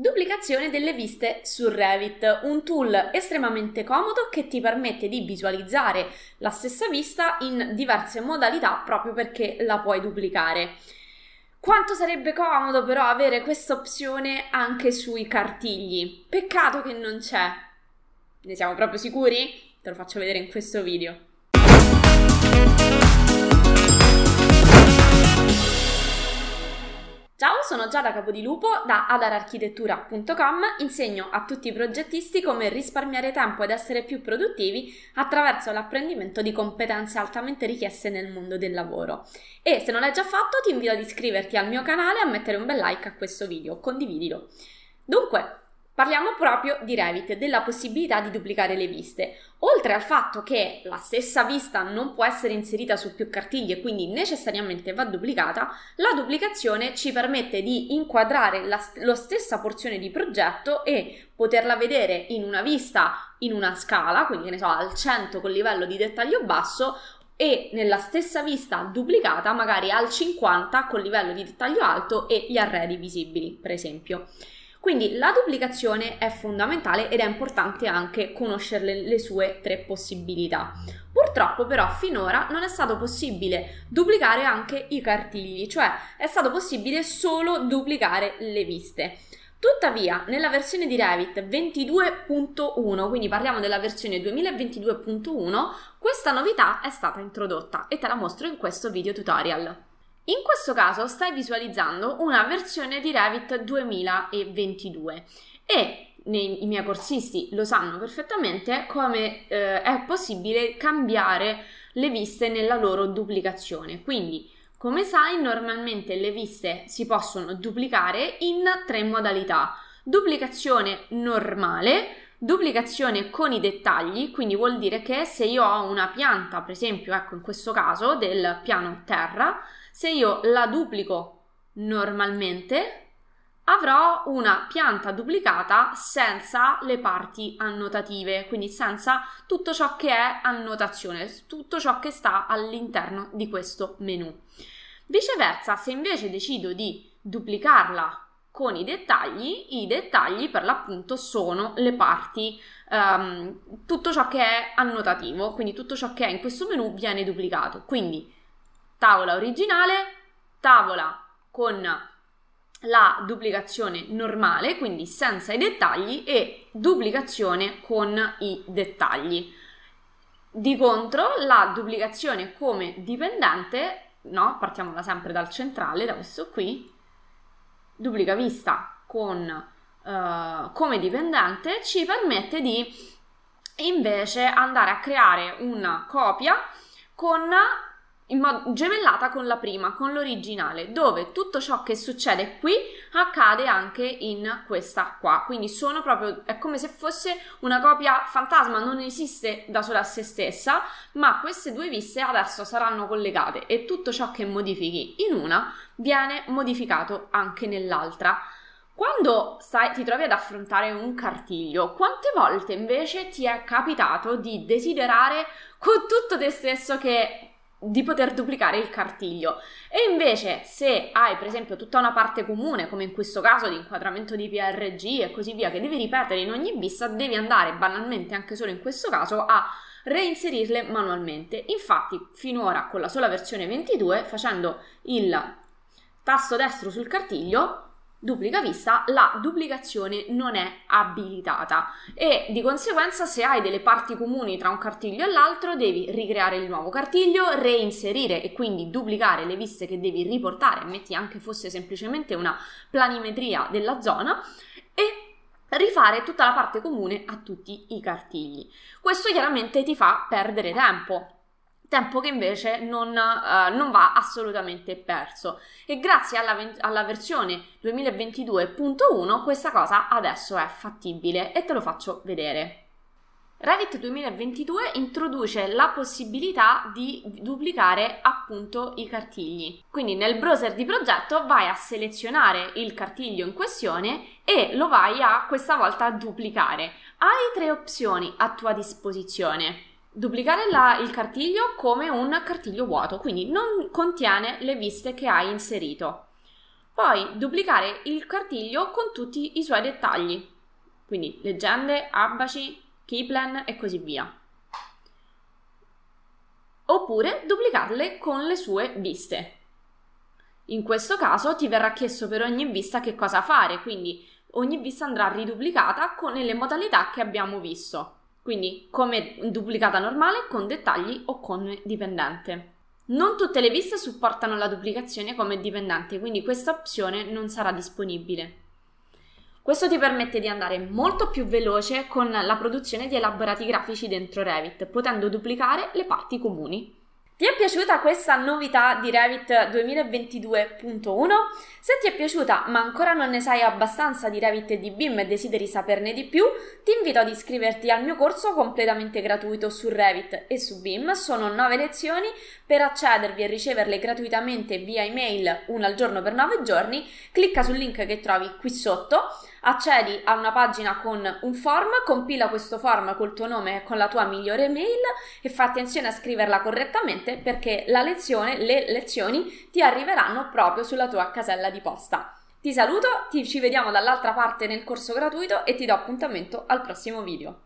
Duplicazione delle viste su Revit, un tool estremamente comodo che ti permette di visualizzare la stessa vista in diverse modalità proprio perché la puoi duplicare. Quanto sarebbe comodo però avere questa opzione anche sui cartigli. Peccato che non c'è. Ne siamo proprio sicuri? Te lo faccio vedere in questo video. Sono Giada Capodilupo da adararchitettura.com. Insegno a tutti i progettisti come risparmiare tempo ed essere più produttivi attraverso l'apprendimento di competenze altamente richieste nel mondo del lavoro. E se non l'hai già fatto, ti invito ad iscriverti al mio canale e a mettere un bel like a questo video, condividilo. Dunque, Parliamo proprio di Revit della possibilità di duplicare le viste. Oltre al fatto che la stessa vista non può essere inserita su più cartiglie e quindi necessariamente va duplicata, la duplicazione ci permette di inquadrare la, la stessa porzione di progetto e poterla vedere in una vista in una scala, quindi ne so, al 100 con livello di dettaglio basso e nella stessa vista duplicata magari al 50 con livello di dettaglio alto e gli arredi visibili, per esempio. Quindi la duplicazione è fondamentale ed è importante anche conoscere le, le sue tre possibilità. Purtroppo però finora non è stato possibile duplicare anche i cartigli, cioè è stato possibile solo duplicare le viste. Tuttavia, nella versione di Revit 22.1, quindi parliamo della versione 2022.1, questa novità è stata introdotta e te la mostro in questo video tutorial. In questo caso stai visualizzando una versione di Revit 2022 e nei, i miei corsisti lo sanno perfettamente come eh, è possibile cambiare le viste nella loro duplicazione. Quindi, come sai, normalmente le viste si possono duplicare in tre modalità. Duplicazione normale, duplicazione con i dettagli, quindi vuol dire che se io ho una pianta, per esempio, ecco in questo caso del piano terra, se io la duplico normalmente, avrò una pianta duplicata senza le parti annotative, quindi senza tutto ciò che è annotazione, tutto ciò che sta all'interno di questo menu. Viceversa, se invece decido di duplicarla con i dettagli, i dettagli per l'appunto sono le parti, um, tutto ciò che è annotativo, quindi tutto ciò che è in questo menu viene duplicato. Quindi tavola originale, tavola con la duplicazione normale, quindi senza i dettagli, e duplicazione con i dettagli. Di contro, la duplicazione come dipendente, no, partiamo da sempre dal centrale, da questo qui, duplica vista con uh, come dipendente, ci permette di invece andare a creare una copia con modo, gemellata con la prima, con l'originale, dove tutto ciò che succede qui accade anche in questa qua. Quindi sono proprio, è come se fosse una copia fantasma, non esiste da sola a se stessa, ma queste due viste adesso saranno collegate e tutto ciò che modifichi in una viene modificato anche nell'altra. Quando stai, ti trovi ad affrontare un cartiglio, quante volte invece ti è capitato di desiderare con tutto te stesso che di poter duplicare il cartiglio. E invece, se hai per esempio tutta una parte comune, come in questo caso di inquadramento di PRG e così via, che devi ripetere in ogni vista, devi andare banalmente, anche solo in questo caso, a reinserirle manualmente. Infatti, finora con la sola versione 22, facendo il tasto destro sul cartiglio, duplica vista, la duplicazione non è abilitata e di conseguenza se hai delle parti comuni tra un cartiglio e l'altro devi ricreare il nuovo cartiglio, reinserire e quindi duplicare le viste che devi riportare, metti anche fosse semplicemente una planimetria della zona e rifare tutta la parte comune a tutti i cartigli. Questo chiaramente ti fa perdere tempo tempo che invece non, uh, non, va assolutamente perso. E grazie alla, alla versione 2022.1 questa cosa adesso è fattibile e te lo faccio vedere. Revit 2022 introduce la possibilità di duplicare appunto i cartigli. Quindi nel browser di progetto vai a selezionare il cartiglio in questione e lo vai a questa volta a duplicare. Hai tre opzioni a tua disposizione duplicare la, il cartiglio come un cartiglio vuoto, quindi non contiene le viste che hai inserito. Poi duplicare il cartiglio con tutti i suoi dettagli, quindi leggende, abaci, keyplan e così via. Oppure duplicarle con le sue viste. In questo caso ti verrà chiesto per ogni vista che cosa fare, quindi ogni vista andrà riduplicata con le modalità che abbiamo visto. Quindi come duplicata normale, con dettagli o con dipendente. Non tutte le viste supportano la duplicazione come dipendente, quindi questa opzione non sarà disponibile. Questo ti permette di andare molto più veloce con la produzione di elaborati grafici dentro Revit, potendo duplicare le parti comuni. Ti è piaciuta questa novità di Revit 2022.1? Se ti è piaciuta ma ancora non ne sai abbastanza di Revit e di BIM e desideri saperne di più, ti invito ad iscriverti al mio corso completamente gratuito su Revit e su BIM. Sono 9 lezioni, per accedervi e riceverle gratuitamente via email una al giorno per 9 giorni, clicca sul link che trovi qui sotto accedi a una pagina con un form, compila questo form col tuo nome e con la tua migliore mail e fa attenzione a scriverla correttamente perché la lezione, le lezioni ti arriveranno proprio sulla tua casella di posta. Ti saluto, ti, ci vediamo dall'altra parte nel corso gratuito e ti do appuntamento al prossimo video.